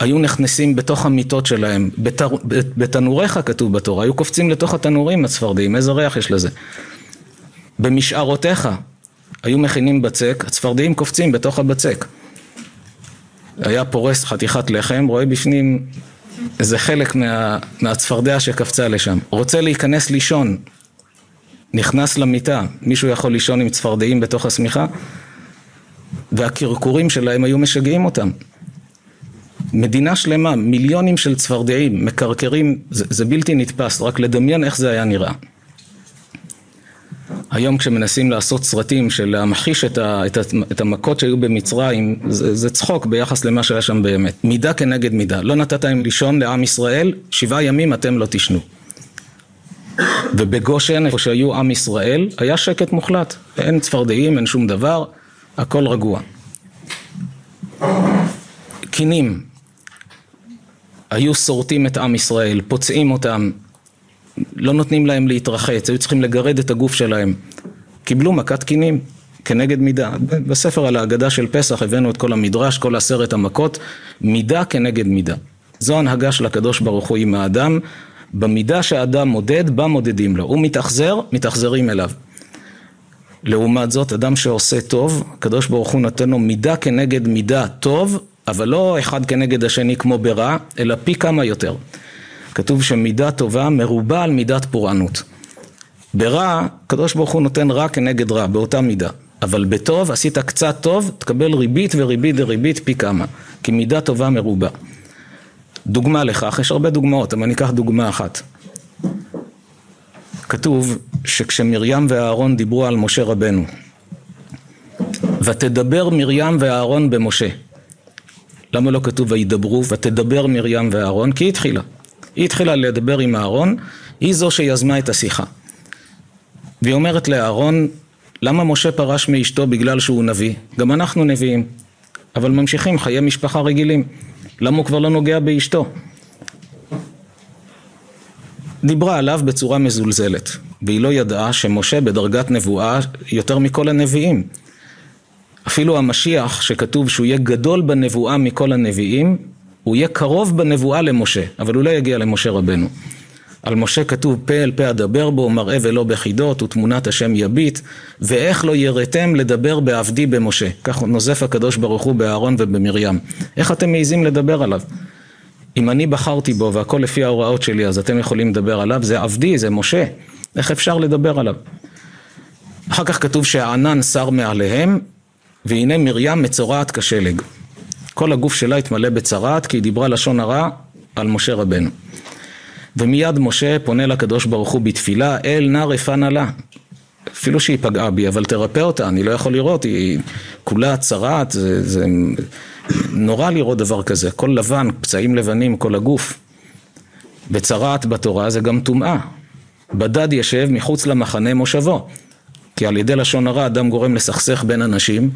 היו נכנסים בתוך המיטות שלהם, בתר... בתנוריך כתוב בתורה, היו קופצים לתוך התנורים הצפרדעים, איזה ריח יש לזה. במשערותיך היו מכינים בצק, הצפרדעים קופצים בתוך הבצק. היה פורס חתיכת לחם, רואה בפנים איזה חלק מה, מהצפרדע שקפצה לשם. רוצה להיכנס לישון, נכנס למיטה, מישהו יכול לישון עם צפרדעים בתוך השמיכה? והקרקורים שלהם היו משגעים אותם. מדינה שלמה, מיליונים של צפרדעים, מקרקרים, זה, זה בלתי נתפס, רק לדמיין איך זה היה נראה. היום כשמנסים לעשות סרטים של להמחיש את, ה, את, ה, את המכות שהיו במצרים, זה, זה צחוק ביחס למה שהיה שם באמת. מידה כנגד מידה. לא נתת להם לישון לעם ישראל, שבעה ימים אתם לא תשנו. ובגושן, איפה שהיו עם ישראל, היה שקט מוחלט. אין צפרדעים, אין שום דבר, הכל רגוע. קינים, היו שורטים את עם ישראל, פוצעים אותם, לא נותנים להם להתרחץ, היו צריכים לגרד את הגוף שלהם. קיבלו מכת קינים כנגד מידה. בספר על ההגדה של פסח הבאנו את כל המדרש, כל עשרת המכות, מידה כנגד מידה. זו הנהגה של הקדוש ברוך הוא עם האדם, במידה שהאדם מודד, בה מודדים לו. הוא מתאכזר, מתאכזרים אליו. לעומת זאת, אדם שעושה טוב, הקדוש ברוך הוא נותן לו מידה כנגד מידה טוב, אבל לא אחד כנגד השני כמו ברע, אלא פי כמה יותר. כתוב שמידה טובה מרובה על מידת פורענות. ברע, הקדוש ברוך הוא נותן רע כנגד רע, באותה מידה. אבל בטוב, עשית קצת טוב, תקבל ריבית וריבית דריבית פי כמה. כי מידה טובה מרובה. דוגמה לכך, יש הרבה דוגמאות, אבל אני אקח דוגמה אחת. כתוב שכשמרים ואהרון דיברו על משה רבנו, ותדבר מרים ואהרון במשה. למה לא כתוב וידברו ותדבר מרים ואהרון? כי היא התחילה. היא התחילה לדבר עם אהרון, היא זו שיזמה את השיחה. והיא אומרת לאהרון, למה משה פרש מאשתו בגלל שהוא נביא? גם אנחנו נביאים, אבל ממשיכים חיי משפחה רגילים. למה הוא כבר לא נוגע באשתו? דיברה עליו בצורה מזולזלת, והיא לא ידעה שמשה בדרגת נבואה יותר מכל הנביאים. אפילו המשיח, שכתוב שהוא יהיה גדול בנבואה מכל הנביאים, הוא יהיה קרוב בנבואה למשה, אבל הוא לא יגיע למשה רבנו. על משה כתוב פה אל פה אדבר בו, מראה ולא בחידות, ותמונת השם יביט, ואיך לא יראתם לדבר בעבדי במשה. כך נוזף הקדוש ברוך הוא באהרון ובמרים. איך אתם מעיזים לדבר עליו? אם אני בחרתי בו והכל לפי ההוראות שלי, אז אתם יכולים לדבר עליו, זה עבדי, זה משה. איך אפשר לדבר עליו? אחר כך כתוב שהענן שר מעליהם, והנה מרים מצורעת כשלג. כל הגוף שלה התמלא בצרעת כי היא דיברה לשון הרע על משה רבנו. ומיד משה פונה לקדוש ברוך הוא בתפילה, אל נא רפא לה. אפילו שהיא פגעה בי, אבל תרפא אותה, אני לא יכול לראות, היא כולה צרעת, זה, זה נורא לראות דבר כזה, כל לבן, פצעים לבנים, כל הגוף. וצרעת בתורה זה גם טומאה. בדד ישב מחוץ למחנה מושבו. כי על ידי לשון הרע אדם גורם לסכסך בין אנשים,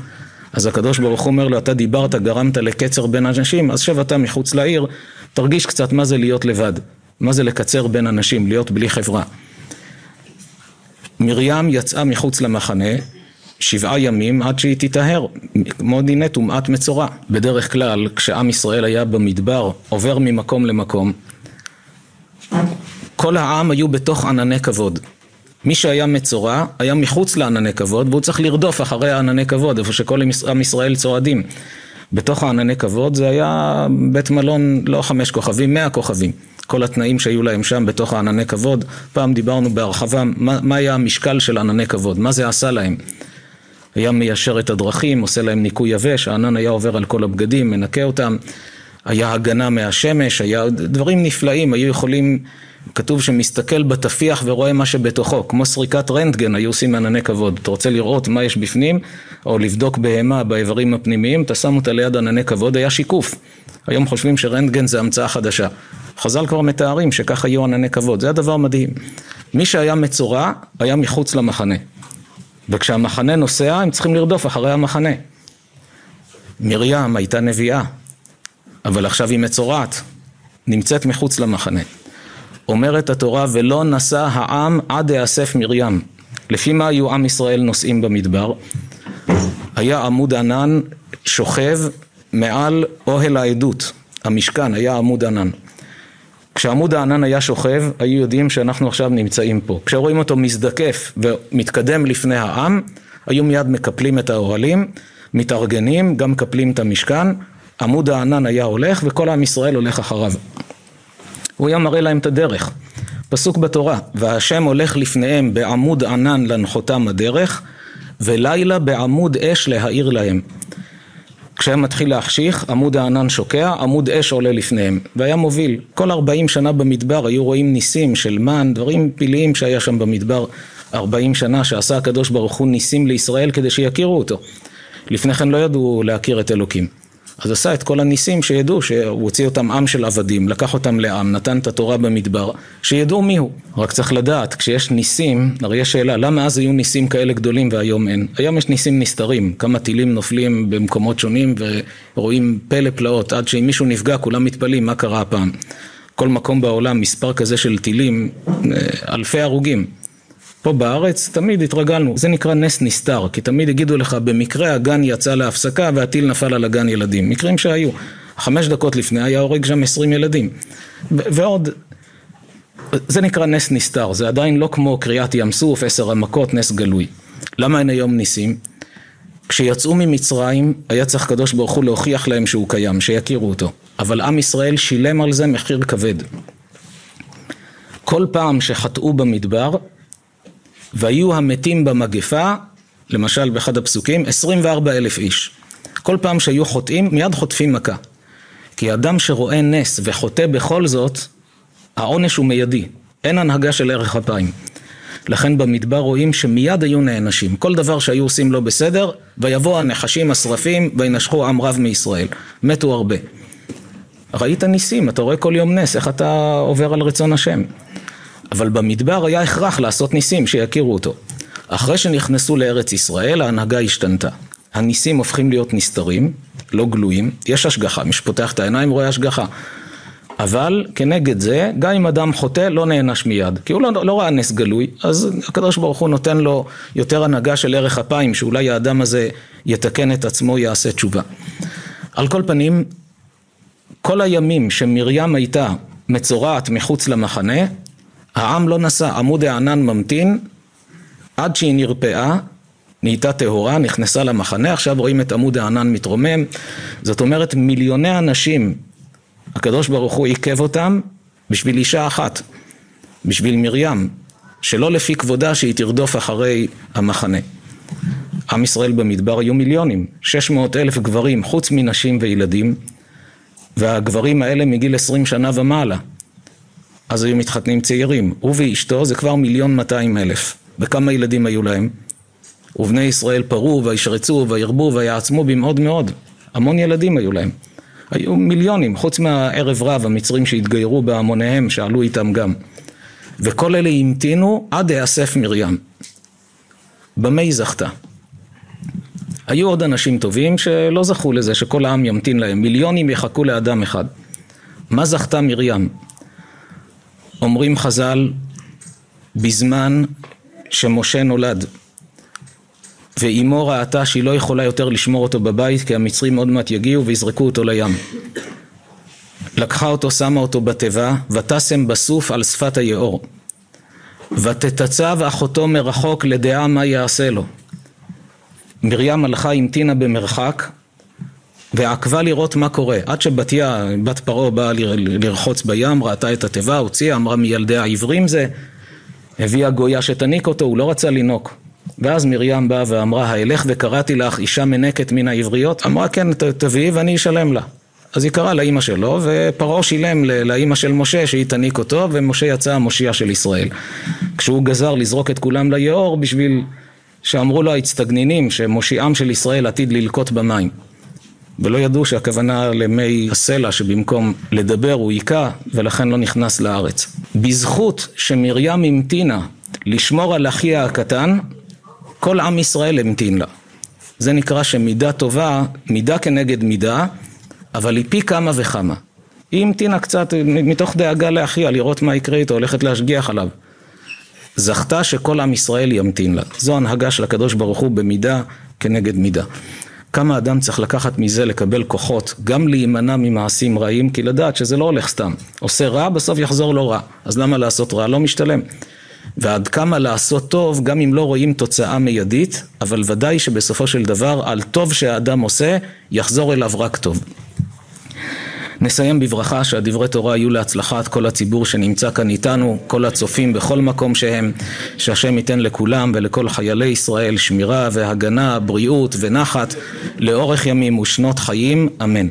אז הקדוש ברוך הוא אומר לו, אתה דיברת, גרמת לקצר בין אנשים, אז שב אתה מחוץ לעיר, תרגיש קצת מה זה להיות לבד, מה זה לקצר בין אנשים, להיות בלי חברה. מרים יצאה מחוץ למחנה שבעה ימים עד שהיא תיטהר, כמו דיני טומאת מצורע. בדרך כלל, כשעם ישראל היה במדבר, עובר ממקום למקום, כל העם היו בתוך ענני כבוד. מי שהיה מצורע היה מחוץ לענני כבוד והוא צריך לרדוף אחרי הענני כבוד איפה שכל עם ישראל צועדים בתוך הענני כבוד זה היה בית מלון לא חמש כוכבים, מאה כוכבים כל התנאים שהיו להם שם בתוך הענני כבוד פעם דיברנו בהרחבה מה, מה היה המשקל של ענני כבוד, מה זה עשה להם היה מיישר את הדרכים, עושה להם ניקוי יבש, הענן היה עובר על כל הבגדים, מנקה אותם היה הגנה מהשמש, היה דברים נפלאים, היו יכולים כתוב שמסתכל בתפיח ורואה מה שבתוכו, כמו סריקת רנטגן, היו עושים ענני כבוד. אתה רוצה לראות מה יש בפנים, או לבדוק בהמה באיברים הפנימיים, אתה שם אותה ליד ענני כבוד, היה שיקוף. היום חושבים שרנטגן זה המצאה חדשה. חז"ל כבר מתארים שככה היו ענני כבוד, זה היה דבר מדהים. מי שהיה מצורע, היה מחוץ למחנה. וכשהמחנה נוסע, הם צריכים לרדוף אחרי המחנה. מרים הייתה נביאה, אבל עכשיו היא מצורעת, נמצאת מחוץ למחנה. אומרת התורה, ולא נשא העם עד יאסף מרים. לפי מה היו עם ישראל נוסעים במדבר? היה עמוד ענן שוכב מעל אוהל העדות, המשכן היה עמוד ענן. כשעמוד הענן היה שוכב, היו יודעים שאנחנו עכשיו נמצאים פה. כשרואים אותו מזדקף ומתקדם לפני העם, היו מיד מקפלים את האוהלים, מתארגנים, גם מקפלים את המשכן, עמוד הענן היה הולך וכל עם ישראל הולך אחריו. הוא היה מראה להם את הדרך. פסוק בתורה, והשם הולך לפניהם בעמוד ענן לנחותם הדרך, ולילה בעמוד אש להאיר להם. כשהיה מתחיל להחשיך, עמוד הענן שוקע, עמוד אש עולה לפניהם, והיה מוביל. כל ארבעים שנה במדבר היו רואים ניסים של מן, דברים פלאיים שהיה שם במדבר ארבעים שנה, שעשה הקדוש ברוך הוא ניסים לישראל כדי שיכירו אותו. לפני כן לא ידעו להכיר את אלוקים. אז עשה את כל הניסים שידעו שהוא הוציא אותם עם של עבדים, לקח אותם לעם, נתן את התורה במדבר, שידעו מי הוא. רק צריך לדעת, כשיש ניסים, הרי יש שאלה, למה אז היו ניסים כאלה גדולים והיום אין? היום יש ניסים נסתרים, כמה טילים נופלים במקומות שונים ורואים פלא פלאות, עד שאם מישהו נפגע כולם מתפלאים מה קרה הפעם. כל מקום בעולם, מספר כזה של טילים, אה, אלפי הרוגים. פה בארץ תמיד התרגלנו, זה נקרא נס נסתר, כי תמיד יגידו לך במקרה הגן יצא להפסקה והטיל נפל על הגן ילדים, מקרים שהיו, חמש דקות לפני היה הורג שם עשרים ילדים, ועוד, זה נקרא נס נסתר, זה עדיין לא כמו קריעת ים סוף, עשר המכות, נס גלוי. למה אין היום ניסים? כשיצאו ממצרים היה צריך קדוש ברוך הוא להוכיח להם שהוא קיים, שיכירו אותו, אבל עם ישראל שילם על זה מחיר כבד. כל פעם שחטאו במדבר והיו המתים במגפה, למשל באחד הפסוקים, 24 אלף איש. כל פעם שהיו חוטאים, מיד חוטפים מכה. כי אדם שרואה נס וחוטא בכל זאת, העונש הוא מיידי. אין הנהגה של ערך אפיים. לכן במדבר רואים שמיד היו נענשים. כל דבר שהיו עושים לא בסדר, ויבוא הנחשים השרפים וינשכו עם רב מישראל. מתו הרבה. ראית ניסים, אתה רואה כל יום נס, איך אתה עובר על רצון השם. אבל במדבר היה הכרח לעשות ניסים שיכירו אותו. אחרי שנכנסו לארץ ישראל ההנהגה השתנתה. הניסים הופכים להיות נסתרים, לא גלויים, יש השגחה, מי שפותח את העיניים רואה השגחה. אבל כנגד זה, גם אם אדם חוטא לא נענש מיד, כי הוא לא, לא ראה נס גלוי, אז הקדוש ברוך הוא נותן לו יותר הנהגה של ערך אפיים, שאולי האדם הזה יתקן את עצמו, יעשה תשובה. על כל פנים, כל הימים שמרים הייתה מצורעת מחוץ למחנה, העם לא נסע, עמוד הענן ממתין עד שהיא נרפאה, נהייתה טהורה, נכנסה למחנה, עכשיו רואים את עמוד הענן מתרומם, זאת אומרת מיליוני אנשים, הקדוש ברוך הוא עיכב אותם בשביל אישה אחת, בשביל מרים, שלא לפי כבודה שהיא תרדוף אחרי המחנה. עם ישראל במדבר היו מיליונים, 600 אלף גברים חוץ מנשים וילדים והגברים האלה מגיל 20 שנה ומעלה אז היו מתחתנים צעירים, הוא ואשתו זה כבר מיליון 200 אלף וכמה ילדים היו להם? ובני ישראל פרו וישרצו וירבו ויעצמו במאוד מאוד המון ילדים היו להם היו מיליונים, חוץ מהערב רב המצרים שהתגיירו בהמוניהם שעלו איתם גם וכל אלה המתינו עד היאסף מרים במה היא זכתה? היו עוד אנשים טובים שלא זכו לזה, שכל העם ימתין להם. מיליונים יחכו לאדם אחד. מה זכתה מרים? אומרים חז"ל, בזמן שמשה נולד, ואימו ראתה שהיא לא יכולה יותר לשמור אותו בבית, כי המצרים עוד מעט יגיעו ויזרקו אותו לים. לקחה אותו, שמה אותו בתיבה, ותשם בסוף על שפת היאור. ותתצב אחותו מרחוק לדעה מה יעשה לו. מרים הלכה המתינה במרחק ועקבה לראות מה קורה עד שבתיה, בת פרעה באה לרחוץ בים, ראתה את התיבה, הוציאה, אמרה מילדי העברים זה, הביאה גויה שתניק אותו, הוא לא רצה לינוק. ואז מרים באה ואמרה, האלך וקראתי לך אישה מנקת מן העבריות? אמרה כן, תביאי ואני אשלם לה. אז היא קראה לאימא שלו, ופרעה שילם לאימא של משה שהיא תניק אותו, ומשה יצא המושיע של ישראל. כשהוא גזר לזרוק את כולם ליאור בשביל שאמרו לו האצטגנינים שמושיעם של ישראל עתיד ללקוט במים. ולא ידעו שהכוונה למי הסלע שבמקום לדבר הוא היכה ולכן לא נכנס לארץ. בזכות שמרים המתינה לשמור על אחיה הקטן, כל עם ישראל המתין לה. זה נקרא שמידה טובה, מידה כנגד מידה, אבל היא פי כמה וכמה. היא המתינה קצת מתוך דאגה לאחיה, לראות מה יקרה איתו, הולכת להשגיח עליו. זכתה שכל עם ישראל ימתין לה. זו הנהגה של הקדוש ברוך הוא במידה כנגד מידה. כמה אדם צריך לקחת מזה לקבל כוחות, גם להימנע ממעשים רעים, כי לדעת שזה לא הולך סתם. עושה רע, בסוף יחזור לא רע. אז למה לעשות רע? לא משתלם. ועד כמה לעשות טוב, גם אם לא רואים תוצאה מיידית, אבל ודאי שבסופו של דבר, על טוב שהאדם עושה, יחזור אליו רק טוב. נסיים בברכה שהדברי תורה יהיו להצלחת כל הציבור שנמצא כאן איתנו, כל הצופים בכל מקום שהם, שהשם ייתן לכולם ולכל חיילי ישראל שמירה והגנה, בריאות ונחת לאורך ימים ושנות חיים, אמן.